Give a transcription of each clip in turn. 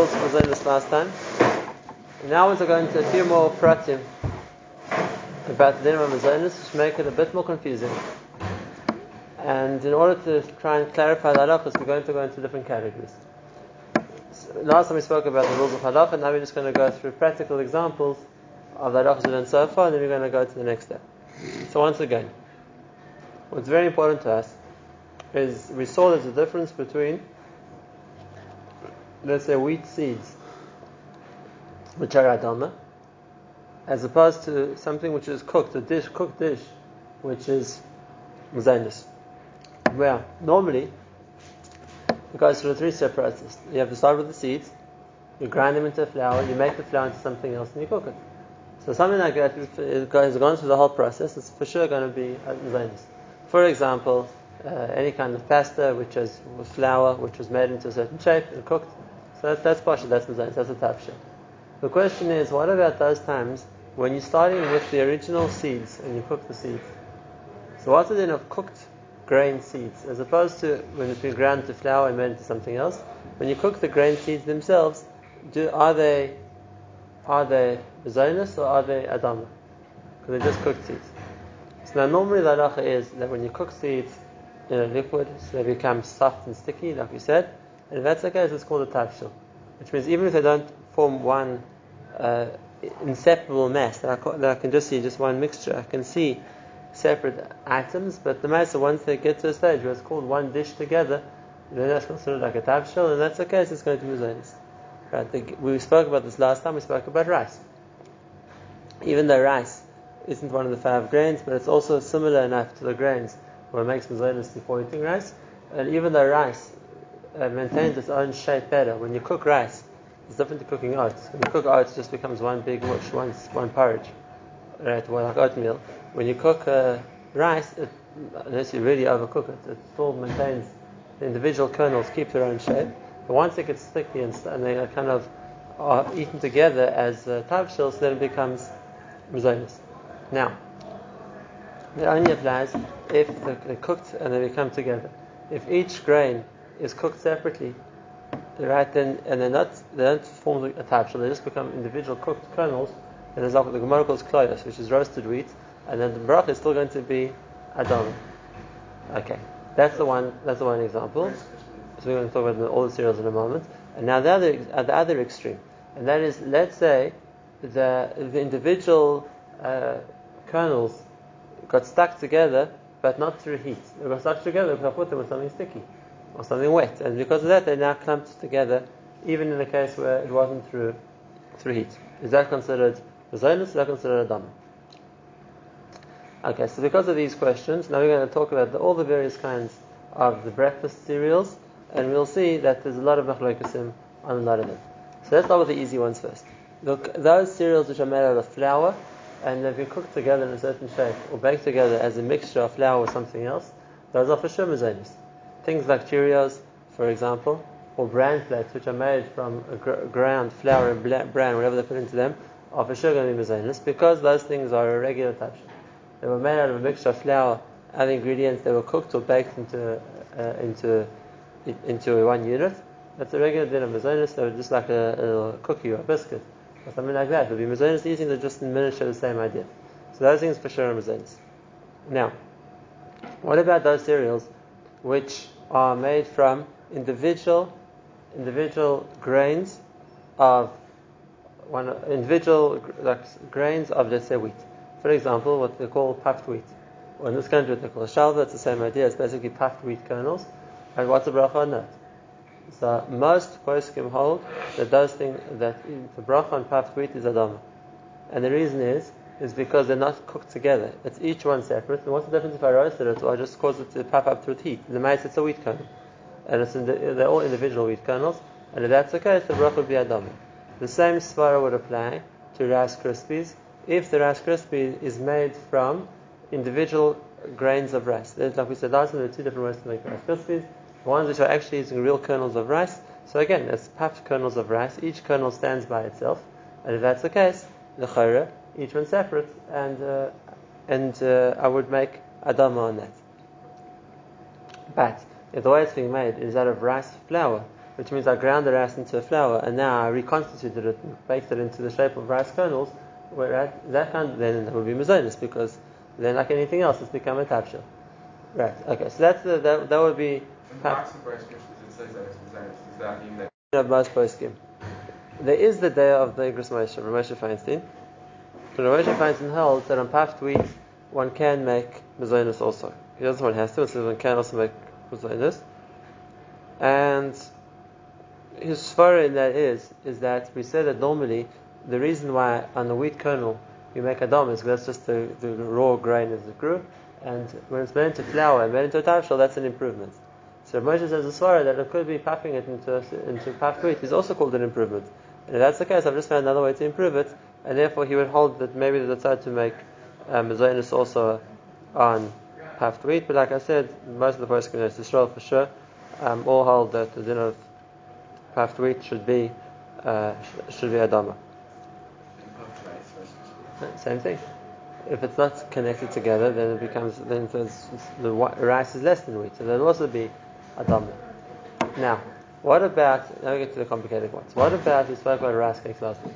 rules was in this last time. Now I want to a few more pratim about the dinner of which make it a bit more confusing. And in order to try and clarify the halachas, we're going to go into different categories. So last time we spoke about the rules of halacha, now we're just going to go through practical examples of the halachas we've done so far, and then we're going to go to the next step. So once again, what's very important to us is we saw there's a difference between let's say wheat seeds, which are adama, as opposed to something which is cooked, a dish, cooked dish, which is muzainis. Well, normally, it goes through a three-step process. You have to start with the seeds, you grind them into flour, you make the flour into something else, and you cook it. So something like that has gone through the whole process. It's for sure going to be muzainis. For example, uh, any kind of pasta which has flour, which was made into a certain shape and cooked, so that's, that's partial, that's Mazanis, that's a tafsha. The question is, what about those times when you're starting with the original seeds and you cook the seeds? So what's the then of cooked grain seeds, as opposed to when it's been ground to flour and made into something else? When you cook the grain seeds themselves, do, are they are they Mazanis or are they Adama? Because they're just cooked seeds. So now normally the halacha is that when you cook seeds in a liquid, so they become soft and sticky, like we said, and that's the case, it's called a tafshil. Which means even if they don't form one uh, inseparable mass, that I, that I, can just see just one mixture, I can see separate items, but the mass, once they get to a stage where it's called one dish together, then that's considered like a tafshil, and that's the case, it's going to be zonis. Right? We spoke about this last time, we spoke about rice. Even though rice isn't one of the five grains, but it's also similar enough to the grains where it makes mazonis before eating rice. And even though rice uh, maintains its own shape better. When you cook rice, it's different to cooking oats. When you cook oats, it just becomes one big mush, one, one porridge, right? Well, like oatmeal. When you cook uh, rice, it, unless you really overcook it, it still maintains the individual kernels keep their own shape. But once it gets sticky and, and they are kind of are eaten together as uh, tavshils, then it becomes mazonis. Now, it only applies if they're cooked and they become together. If each grain is cooked separately, right? Then and they're not they don't form a tabshel. They just become individual cooked kernels. And there's like the Gemara calls kloyos, which is roasted wheat, and then the bracha is still going to be adon. Okay, that's the one. That's the one example. So we're going to talk about all the cereals in a moment. And now the other at the other extreme, and that is let's say the the individual uh, kernels got stuck together, but not through heat. They got stuck together because I put them with something sticky or something wet, and because of that, they're now clumped together, even in the case where it wasn't through through heat. Is that considered zonus? Is that considered a dam? Okay, so because of these questions, now we're going to talk about the, all the various kinds of the breakfast cereals, and we'll see that there's a lot of machlokasim on a lot of them. So let's start with the easy ones first. Look, those cereals which are made out of flour and they've been cooked together in a certain shape or baked together as a mixture of flour or something else, those are for sure mazonis. Things like Cheerios, for example, or bran flakes, which are made from gr- ground flour and bran, whatever they put into them, are for to be mazonis because those things are a regular touch. They were made out of a mixture of flour, other ingredients. They were cooked or baked into uh, into into one unit. That's a regular din of. They were just like a, a, little cookie or a biscuit or something like that. Be mazonis. These things are just in miniature the same idea. So those things for sure are mazonis. Now, what about those cereals which are made from individual individual grains of one individual like, grains of let's say wheat. For example, what they call puffed wheat. Or in this country they call shalva, it's the same idea, it's basically puffed wheat kernels. And what's the bracha on that? So most poskim hold that those things that the bracha on puffed wheat is adama. And the reason is is because they're not cooked together. It's each one separate. And what's the difference if I roasted it or I just cause it to puff up through heat? The mice, it's a wheat kernel. And it's the, they're all individual wheat kernels. And if that's the case, the bracha would be adama. The same svara would apply to Rice Krispies if the Rice Krispie is made from individual grains of rice. There's, like we said last time, there are two different ways to make Rice Krispies. Ones which are actually using real kernels of rice. So again, it's puffed kernels of rice. Each kernel stands by itself. And if that's the case, the chayra, each one separate, and uh, and uh, I would make adama on that. But if the way it's being made is out of rice flour, which means I ground the rice into a flour and now I reconstituted it and baked it into the shape of rice kernels, where at that kind of, then it would be mazonis because then like anything else it's become a tafshil. Right. Okay. So that's the, that, that would be. Of most poskim. There is the day of the Igros Moshe, Moshe Feinstein. But Moshe and holds that on puffed wheat one can make mazonis also. He doesn't one has to, so one can also make mazonis. And his svara in that is is that we said that normally the reason why on the wheat kernel you make a adam is because that's just the, the raw grain as it grew, and when it's made into flour and made into a tavshel, that's an improvement. So Moshe says a svara that it could be puffing it into into puffed wheat is also called an improvement. And if that's the case, I've just found another way to improve it, and therefore he would hold that maybe they decide to make um, also on puffed wheat. But like I said, most of the post Israel for sure um, all hold that the dinner of puffed wheat should be uh, should be Adama. Same thing. If it's not connected together, then it becomes then the rice is less than wheat, so there'll also be Adama. Now, what about now we get to the complicated ones. What about we spoke about rice cakes last week?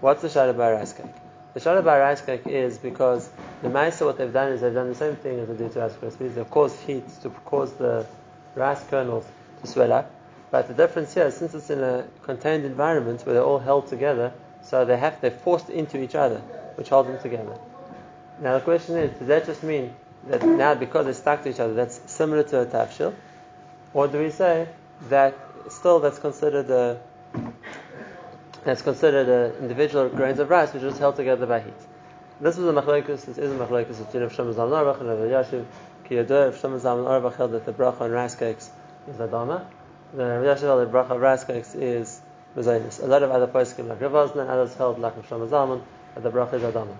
What's the rice cake? The rice cake is because the Maisa, what they've done is they've done the same thing as they do to Rice Krispies. They've caused heat to cause the rice kernels to swell up. But the difference here, since it's in a contained environment where they're all held together, so they have they're forced into each other, which holds them together. Now the question is, does that just mean that now because they're stuck to each other, that's similar to a tafshil, or do we say that still that's considered a that's considered a individual grains of rice which is held together by heat? This is a machlokes. This is a machlokes between Rav Shlomo Zalman Auerbach and Rav Elyashiv. Ki Rav Shlomo Zalman Auerbach held that the bracha on rice cakes is Adama. The Rav Elyashiv held that the bracha on rice cakes is Mezainis. A lot of other poskim like Rav Osman and others held like Rav Shlomo Zalman that the bracha is Adama.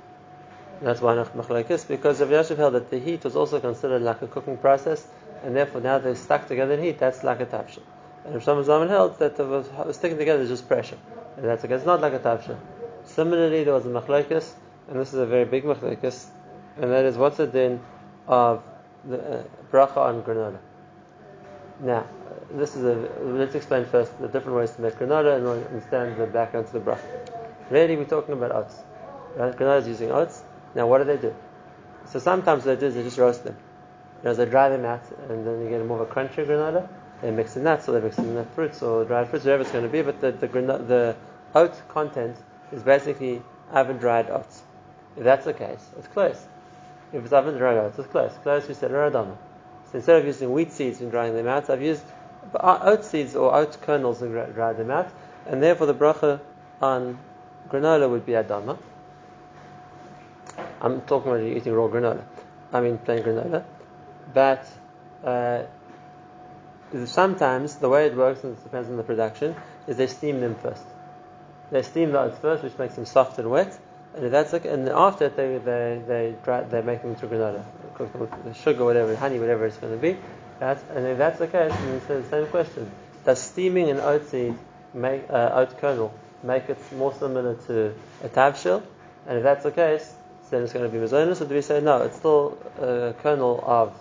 That's why machlokes because Rav Elyashiv held that the heat was also considered like a cooking process, and therefore now they're stuck together in heat. That's like a tafshil. And Rav Shlomo Zalman held that the sticking together is just pressure, and that's okay. It's not like a tafshil. Similarly, there was a machlokes and this is a very big machlekes, and that is what's the din of the uh, bracha on granola. Now, this is a let's explain first the different ways to make granola and we'll understand the background to the bracha. Really, we're talking about oats. Right? Granola is using oats. Now, what do they do? So sometimes what they do is they just roast them. You know, they dry them out, and then you get a more of a crunchy granola. They mix in nuts, or they mix in the fruits, or dried fruits, whatever it's going to be. But the the, the oat content is basically oven dried oats. If that's the case, it's close. If it's oven dried oats, it's close. Close, we said Radama. So instead of using wheat seeds and drying them out, I've used oat seeds or oat kernels and dried them out, and therefore the bracha on granola would be Adama. I'm talking about eating raw granola. I mean plain granola. But uh, sometimes the way it works, and it depends on the production, is they steam them first. They steam the oats first, which makes them soft and wet, and that's like, and after they they they dry, they make them into granola, cook them with sugar, whatever, honey, whatever it's going to be. That's, and if that's the case, then it's the same question: Does steaming an oat seed make uh, oat kernel make it more similar to a tavshil? And if that's the case, then it's going to be mazonis. Or do we say no? It's still a kernel of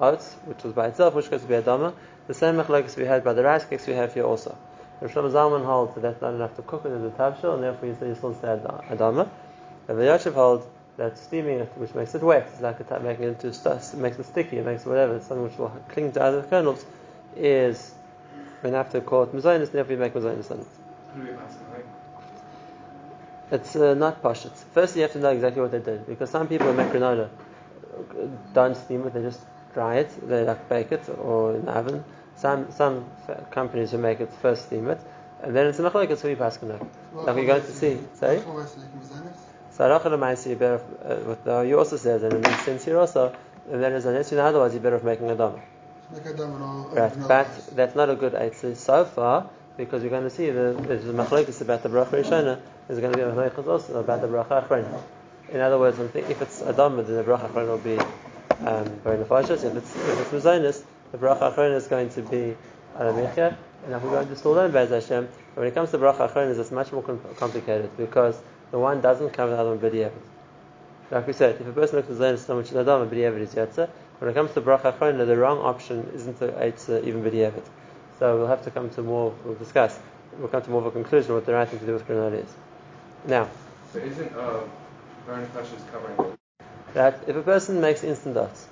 oats, which was by itself, which goes to be adama. The same machlokes we had by the rice cakes we have here also. Rav Shlomo Zalman holds that that's not enough to cook it as a tavshil, and therefore you still say adama. And the Elyashiv holds that steaming it, which makes it wet, is like a making it into stuff, makes it sticky, it makes it whatever, it's something which will cling to other kernels, is enough to call it mazonis, therefore you make mazonis on it. It's uh, not pashut. First, you have to know exactly what they did, because some people make granola don't steam it; they just dry it, they like bake it or in the oven. Some some companies who make it first steam it, and then it's a machlokes who you pass Like we're going to see. Sorry. So Arachah you better uh, with the, you also says, and sense here also, and then there's an issue. Otherwise, you're better off making a dam. Right, but that's not a good answer so far because we're going to see the, there's a machlokes about the bracha rishona. There's going to be a machlokes also about the bracha achrona. In other words, if it's a dam, then the bracha achrona will be um, nefashos. If it's if it's mazonis, the bracha achrona is going to be alamicha. And if we're going to still learn Bez Hashem, when it comes to bracha achrona, it's much more complicated because the one doesn't come with Adam B'di'evet. Like we said, if a person looks so much Adam B'di'evet is Yetzer, when it comes to Bracha Achrona, the wrong option isn't to Eitzer even B'di'evet. So we'll have to come to more, we'll discuss, we'll come to more of a conclusion what the right thing to do with granola is. Now, So isn't uh, burn flesh is covering? That if a person makes instant oats,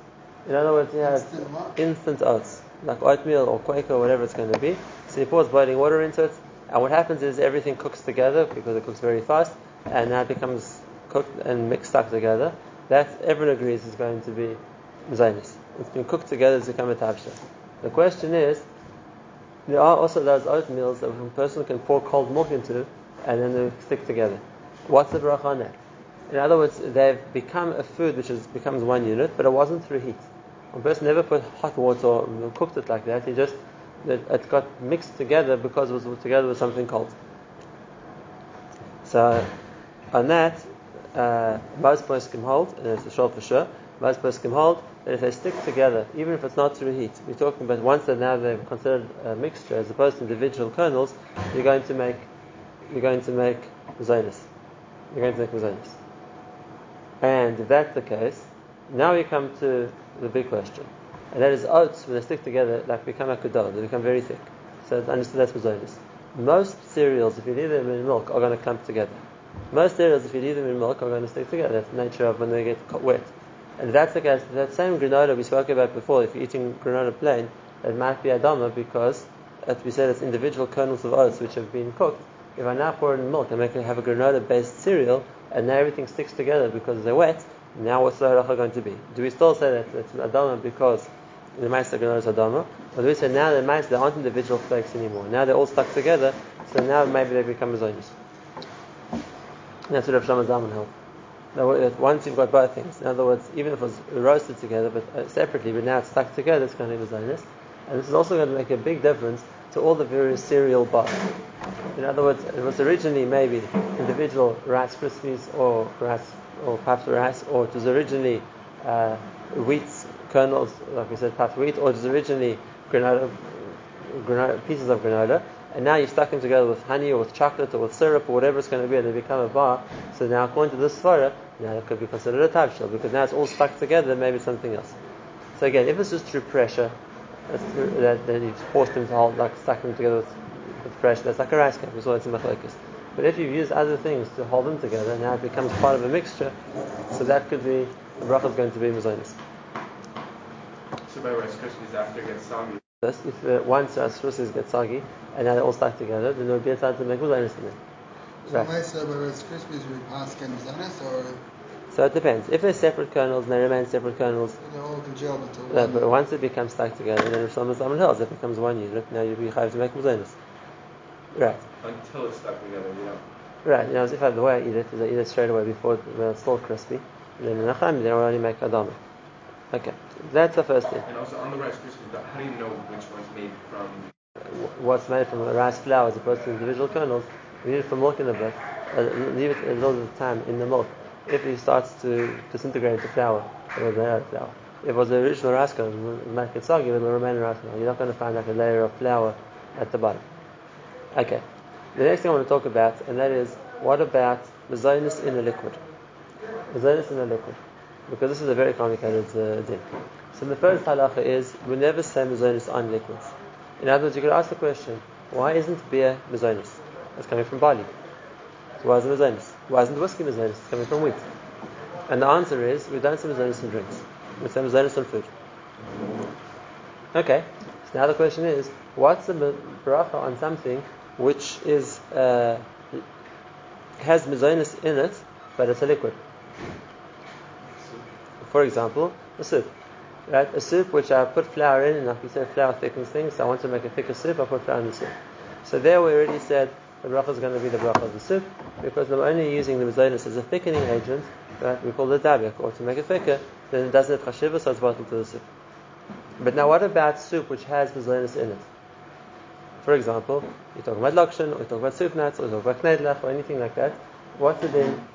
in other words, he has Instant instant oats, like oatmeal or quaker or whatever it's going to be, so he pours boiling water into it, and what happens is everything cooks together because it cooks very fast, and now it becomes cooked and mixed up together. That everyone agrees is going to be zainis. It's been cooked together, it's become a tabsha. The question is, there are also those oatmeals that a person can pour cold milk into, and then they stick together. What's the bracha on that? In other words, they've become a food which is, becomes one unit, but it wasn't through heat. One person never put hot water or cooked it like that. He just it, it got mixed together because it was together with something cold. So on that, uh, most poskim hold, and it's a shul for sure. Most poskim hold that if they stick together, even if it's not through heat, we're talking about once that now they're considered a mixture as opposed to individual kernels, you're going to make you're going to make zonis. You're going to make zonis. And if that's the case, now we come to the big question. And that is oh, oats, when they stick together, like become a kudal, they become very thick. So it's understood that's mazonis. Most cereals, if you leave them in milk, are going to clump together. Most cereals, if you leave them in milk, are going to stick together. That's the nature of when they get wet. And that's the case, that same granola we spoke about before, if you're eating granola plain, it might be a adama because, as we said, it's individual kernels of oats which have been cooked. If I now pour it in milk and make it have a granola-based cereal, and now everything sticks together because they're wet, now what's the halacha going to be? Do we still say that it's adama because the mice granola is adama, or do we say now the mice they aren't individual flakes anymore? Now they're all stuck together, so now maybe they become zonis. That's what Rav Shlomo Zalman held. Uh, once you've got both things, in other words, even if it was roasted together but uh, separately, but now it's stuck together, it's going to be zonis. And this is also going to make a big difference to all the various cereal bars. In other words, it was originally maybe individual Rice Krispies or rice or puffed rice, or it was originally uh, wheat kernels, like we said, puffed wheat, or it was originally granola, granola, pieces of granola, and now you stuck them together with honey or with chocolate or with syrup or whatever it's going to be, and they become a bar. So now, according to this svara, now it could be considered a tabshel because now it's all stuck together. Maybe something else. So again, if it's just through pressure, that, that you've forced them to hold, like stuck them together with, with pressure, that's like a rice cake. We saw it's in machlokes. But if you've used other things to hold them together, now it becomes part of a mixture. So that could be the bracha is going to be mazonis. So by Rice Krispies after it gets soggy. This, if uh, once Rice Krispies get soggy and now they're all stuck together, then there would be a time to make mazonis in it. So Right. my say, whether it's Krispies or Pascha and Zanis, or So it depends. If they're separate kernels and they remain separate kernels, they're all congealed into but once it becomes stuck together, then if someone's someone else, it becomes one unit. Now you'd be have to make mazonis. Right. Until it's stuck together, you know. Right, you know, as if I, the way I eat it is I eat it straight away before it, when it's still crispy. And then in the Chaim, then I only make adama. Okay, that's the first thing. And also on the Rice Krispies, how do you know which one's made from? What's made from rice flour as opposed to individual kernels, we need it for milk in a bit. Uh, leave it a little bit of time in the milk. If it starts to disintegrate into flour, it was out of flour. It was the original rice kernel, it might soggy, it will remain kernel. You're not going to find like a layer of flour at the bottom. Okay. The next thing I want to talk about, and that is, what about mazonis in a liquid? Mazonis in a liquid. Because this is a very complicated uh. So the first halacha is, we never say mazonis on liquids. In other words, you could ask the question, why isn't beer mazonis? It's coming from barley. So why is it mazonis? Why isn't whiskey mazonis? It's coming from wheat. And the answer is, we don't say mazonis in drinks. We say mazonis in food. Okay. So now the question is, what's the bracha on something which is uh, has mazonis in it, but it's a liquid? For example, a soup. Right? A soup which I put flour in, and like we said, flour thickens things, so I want to make a thicker soup, I put flour in the soup. So there we already said the bracha is going to be the bracha of the soup, because we're only using the mazonis as a thickening agent, right? We call it dabik, or to make it thicker, then it doesn't have chashiva, so it's bottled to the soup. But now what about soup which has mazonis in it? For example, you talk about lakshan, or you're talking about soup nuts, or you're talking about knedlach, or anything like that. What's it then?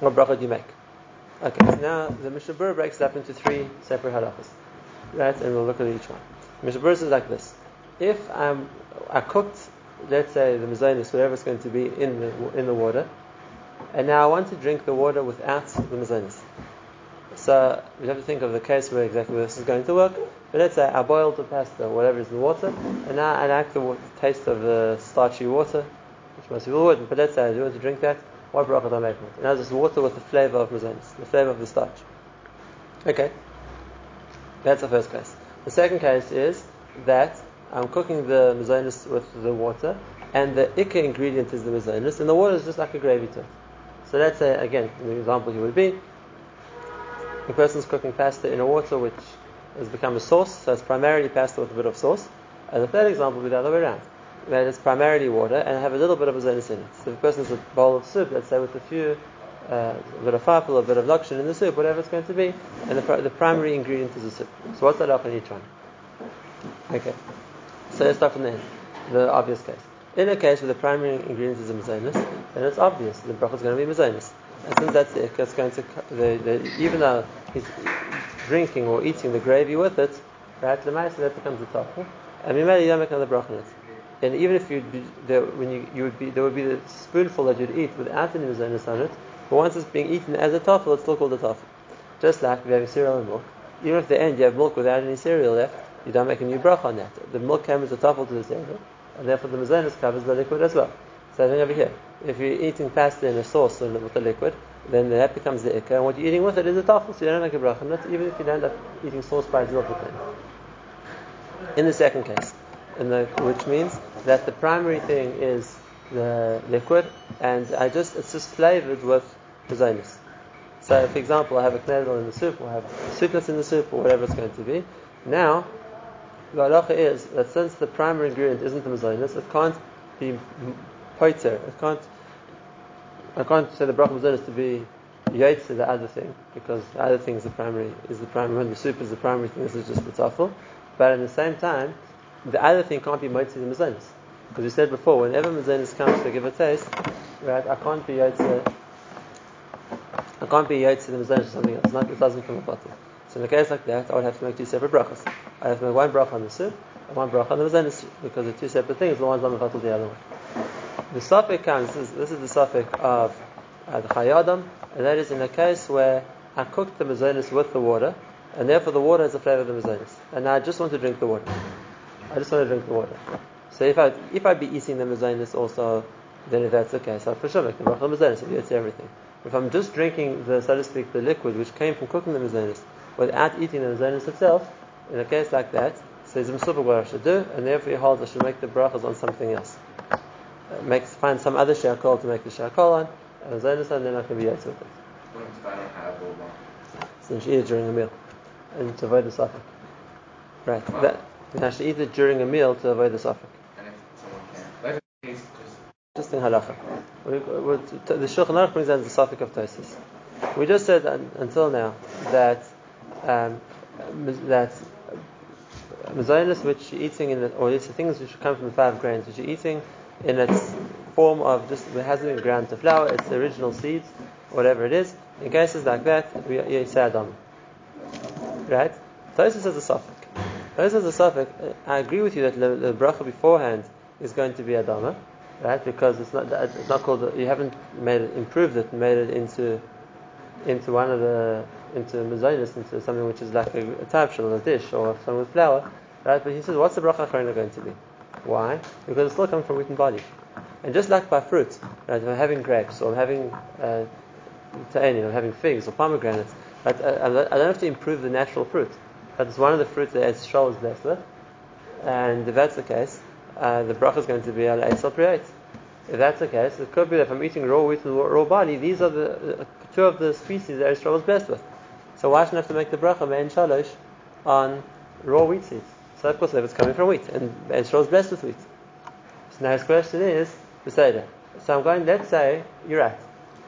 What bracha do you make? Okay, so now the Mishnah breaks it up into three separate halachas. Right, and we'll look at each one. Mishnah says like this. If I'm, I cooked, let's say the mazonis, whatever it's going to be, in the, in the water, and now I want to drink the water without the mazonis. So we have to think of the case where exactly this is going to work. But let's say I boiled the pasta, whatever is in the water, and now I like the wa- taste of the starchy water, which most people wouldn't. But let's say I do want to drink that. What bracha do I make from it? Now this water with the flavor of mazonis, the flavor of the starch. Okay, that's the first case. The second case is that I'm cooking the mazonis with the water, and the ikka ingredient is the mazonis, and the water is just like a gravy to it. So let's say again, the example here would be the person's cooking pasta in a water which has become a sauce, so it's primarily pasta with a bit of sauce. And the third example would be the other way around. That it's primarily water and have a little bit of azonis in it. So if a a bowl of soup, let's say with a few, uh, a bit of farfel, a bit of lokshin in the soup, whatever it's going to be, and the, the primary ingredient is the soup. So what's that up in each one? Okay. So let's start from the end, the obvious case. In a case where the primary ingredient is a mazonis, then it's obvious the bracha is going to be mazonis. And since that's it, it's going to, the, the, even though he's drinking or eating the gravy with it, right, the maisa that becomes the top. And we made a don't make another bracha. And even if you'd be, there, when you, you would be, there would be the spoonful that you'd eat without any mazonis on it, but once it's being eaten as a tafel, it's still called a tafel. Just like we have cereal and milk. Even if at the end you have milk without any cereal left, you don't make a new bracha on that. The milk came as a tafel to the cereal, and therefore the mazonis covers the liquid as well. So then over here, if you're eating pasta in a sauce with the liquid, then that becomes the ikka, and what you're eating with it is a tafel, so you don't make a bracha on it, even if you end up eating sauce by itself. In the second case, the, which means that the primary thing is the liquid, and I just it's just flavored with mazonis. So, for example, I have a knedel in the soup, or I have sweetness in the soup, or whatever it's going to be. Now, the halacha is that since the primary ingredient isn't the mazonis, it can't be poiter. It can't. I can't say the bracha mazonis to be yaitz to the other thing because the other thing is the primary is the primary. The soup is the primary thing, this is just the tafel. But at the same time, the other thing can't be moitzi the mazonis. Because we said before, whenever mazonis comes to give a taste, right, I can't be yaitz. I can't be yaitz the mazonis or something else. Not, it doesn't come apart. So in a case like that, I would have to make two separate brachas. I have to make one bracha on the soup and one bracha on the mazonis because they're two separate things. The one's on the batel, the other one. The safek comes. This is, this is the safek of uh, the Chayei Adam, and that is in a case where I cooked the mazonis with the water, and therefore the water has the flavor of the mazonis, and I just want to drink the water. I just want to drink the water. So if I if I'd be eating the mazonis also, then if that's the case, I'd for sure make the bracha on mazonis. I'd eat everything. If I'm just drinking the so to speak the liquid which came from cooking the mazonis without eating the mazonis itself, in a case like that, says Masufa what I should do, and therefore he holds I should make the brachas on something else. Uh, make find some other shehakol to make the shehakol on, and then I can be yaitz with it. What if don't have all one? So you should eat it during a meal, and to avoid the safek. Right. Wow. That, you should eat it during a meal to avoid the safek. And if someone can't? Let's taste just Just in halacha. We, we, the Shulchan Aruch brings down the safek of Tosfos. We just said un, until now that um, that mazonis which you're eating in, the, or it's the things which come from the five grains which you're eating in its form of just it hasn't been ground to flour, it's the original seeds, whatever it is. In cases like that, we say adam. Right? Tosfos has a safek. Tosfos has a safek. I agree with you that the, the bracha beforehand is going to be adama, right? Because it's not it's not called you haven't made it improved it made it into into one of the into mazonis into something which is like a, a shell, a dish or something with flour, right? But he says, what's the bracha acharona going to be? Why? Because it's still coming from wheat and barley. And just like by fruit, right? If I'm having grapes or I'm having uh, I'm having figs or pomegranates, right? I, I don't have to improve the natural fruit, but it's one of the fruits that Eitz Shol is blessed. And if that's the case, uh, the bracha is going to be al Priyat. If that's the case, it could be that if I'm eating raw wheat and raw barley, these are the uh, two of the species that Israel was blessed with. So why shouldn't I have to make the bracha mein shalosh on raw wheat seeds? So of course, if it's coming from wheat, and Israel is blessed with wheat. So now his question is the seder. So I'm going. Let's say you're right.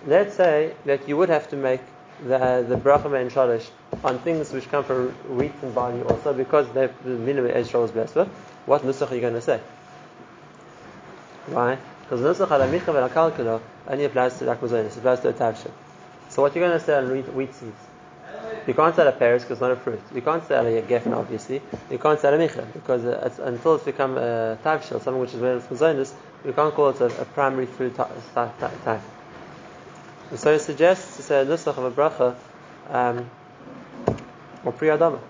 Let's say that you would have to make the the bracha mein shalosh on things which come from wheat and barley also because the minimum Israel was blessed with. What nusach are you going to say? Why? Because nusach al amicha vel kalkula only applies to lakmazonis. It applies to a tavshil. So what you're going to say on wheat seeds? You can't say a pears because it's not a fruit. You can't say a geffen obviously. You can't say a micha because uh, it's, until it's become a tavshil, something which is made of mazonis, you can't call it a, a primary fruit ty- ty- ty- type. And so it suggests to say a nusach of a bracha um, or Pri Adama.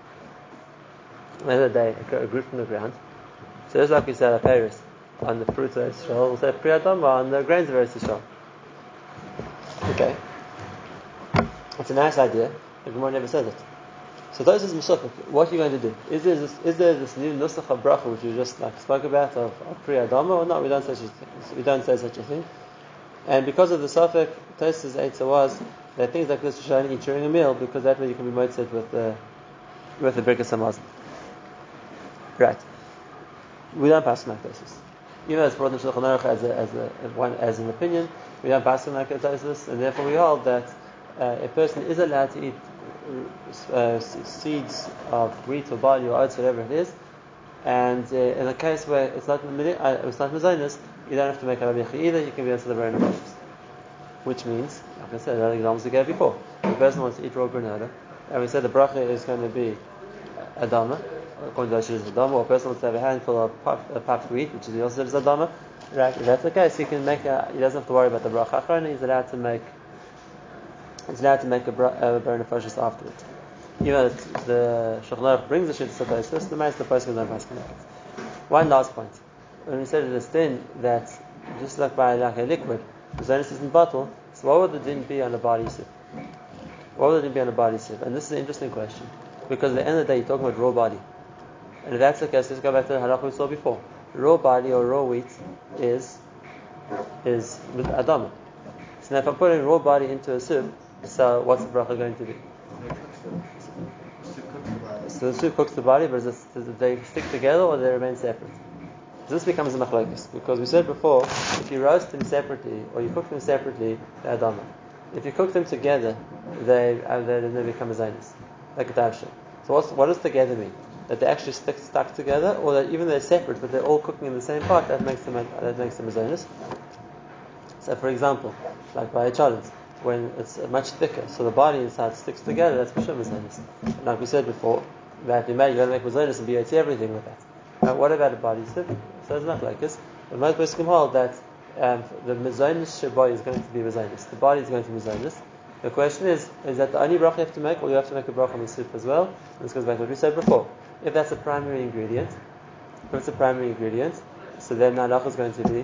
The other day, a group from the ground. So just like we said a Paris, on the fruits of Israel, we'll say Pri Adama on the grains of Israel. Okay. It's a nice idea. The Gemara never says it. So those is Meshachik. What are you going to do? Is there this, is there this new Nusach of Bracha which we just like spoke about of, of Pri Adama or not? We don't say such a, we don't say such a thing. And because of the safek, Tosfos answer was that things like this you should only eat during a meal because that way you can be moitzed with the with the Birkas Hamazon. Right. We don't pass like Tosfos. Even though it's brought in Shulchan Aruch as a, as a one as an opinion, we don't pass like Tosfos, and therefore we hold that uh, a person is allowed to eat uh, seeds of wheat or barley or oats, whatever it is, and uh, in a case where it's not uh, it's not mazonis, you don't have to make a rabicha either. You can be into the of Which means, like I said, the examples we gave before. The person wants to eat raw granola, and we said the bracha is going to be adama, according to Rashi is adama, or a person wants to have a handful of puffed, uh, wheat, which is also is adama. Right, if that's the case, he can make a, he doesn't have to worry about the bracha he's allowed to make he's allowed to make a, a burn afterwards. Even though the Shulchan brings the shit to the the master person don't pass One last point. When we said it is thin, that just like by like a liquid, the zonus isn't batel, so what would the din be on a body soup? What would the din be on a body soup? And this is an interesting question. Because at the end of the day you're talking about raw body. And if that's the case, let's go back to the halakha we saw before. Raw body or raw wheat is is adama. So now if I'm putting raw body into a soup, so what's the bracha going to be? So the soup cooks the body, but does, does they stick together or they remain separate? This becomes a machlokes because we said before, if you roast them separately or you cook them separately, they're adama. If you cook them together, they uh, they, they become a zanis, like a tavsha. So what's, what does together mean? That they actually stick stuck together, or that even they're separate, but they're all cooking in the same pot? That makes them that makes them a zanis. So, for example, like by a challenge, when it's much thicker, so the body inside sticks together, that's B'Shem Mazonis. Like we said before, that you may, you gotta make Mazonis and BOT everything with that. Now, what about a body soup? So it's not like this. But most Poskim hold that um, the Mazonis Shabbai is going to be Mazonis. The body is going to be Mazonis. The question is, is that the only bracha you have to make, or you have to make a bracha on the soup as well? And this goes back to what we said before. If that's a primary ingredient, if it's a primary ingredient, so then the is going to be,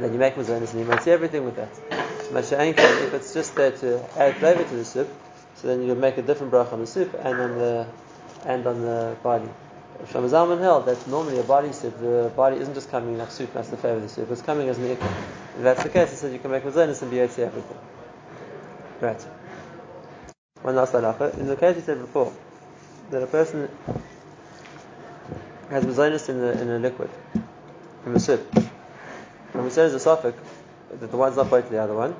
then you make mazonis and you might see everything with that. If it's just there to add flavor to the soup, so then you make a different bracha on the soup and on the and on the body. Shlomo Zalman held that normally a body soup, the body isn't just coming like soup, that's the flavor of the soup, it's coming as an If that's the case, he said you can make mazonis and BOT everything. Right. One last halacha. In the case we said before, that a person has mazonis in the in a liquid, in the soup. And we said as a safek that the one's not both the other one.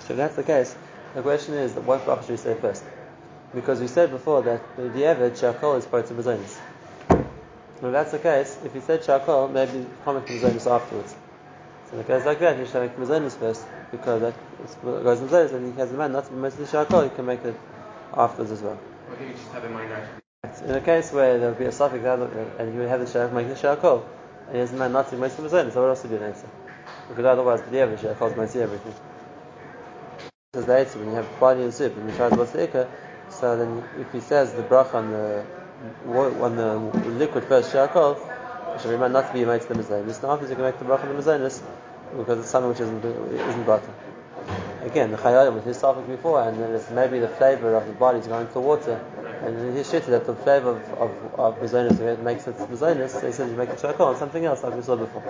So if that's the case, the question is that what bracha should we say first? Because we said before that the average shehakol is part of mazonis. If that's the case, if you said shehakol, maybe comment mazonis afterwards. So in a case like that, you should make mazonis first, because that goes mazonis, and he has a man not to of the shehakol, you can make it afterwards as well. Think you just have in mind actually. In a case where there would be a safek and you would have the sheriff make the shehakol, and not to be most of the so what else would an answer? Because otherwise, the average shehakol might see everything. The answer, when you have body and soup, and you try to what's the ikka, so then if he says the brach on the on um, the liquid first shehakol, should remind not to be made to the mazonis. Now afterwards you can make the bracha on the mazonis because it's something which isn't isn't butter. Again, the chayyim with his topic before, and then it's maybe the flavor of the body is going to the water, and he shit that the flavor of of, of makes it mazonis. So he says you make a shehakol on something else like we saw before.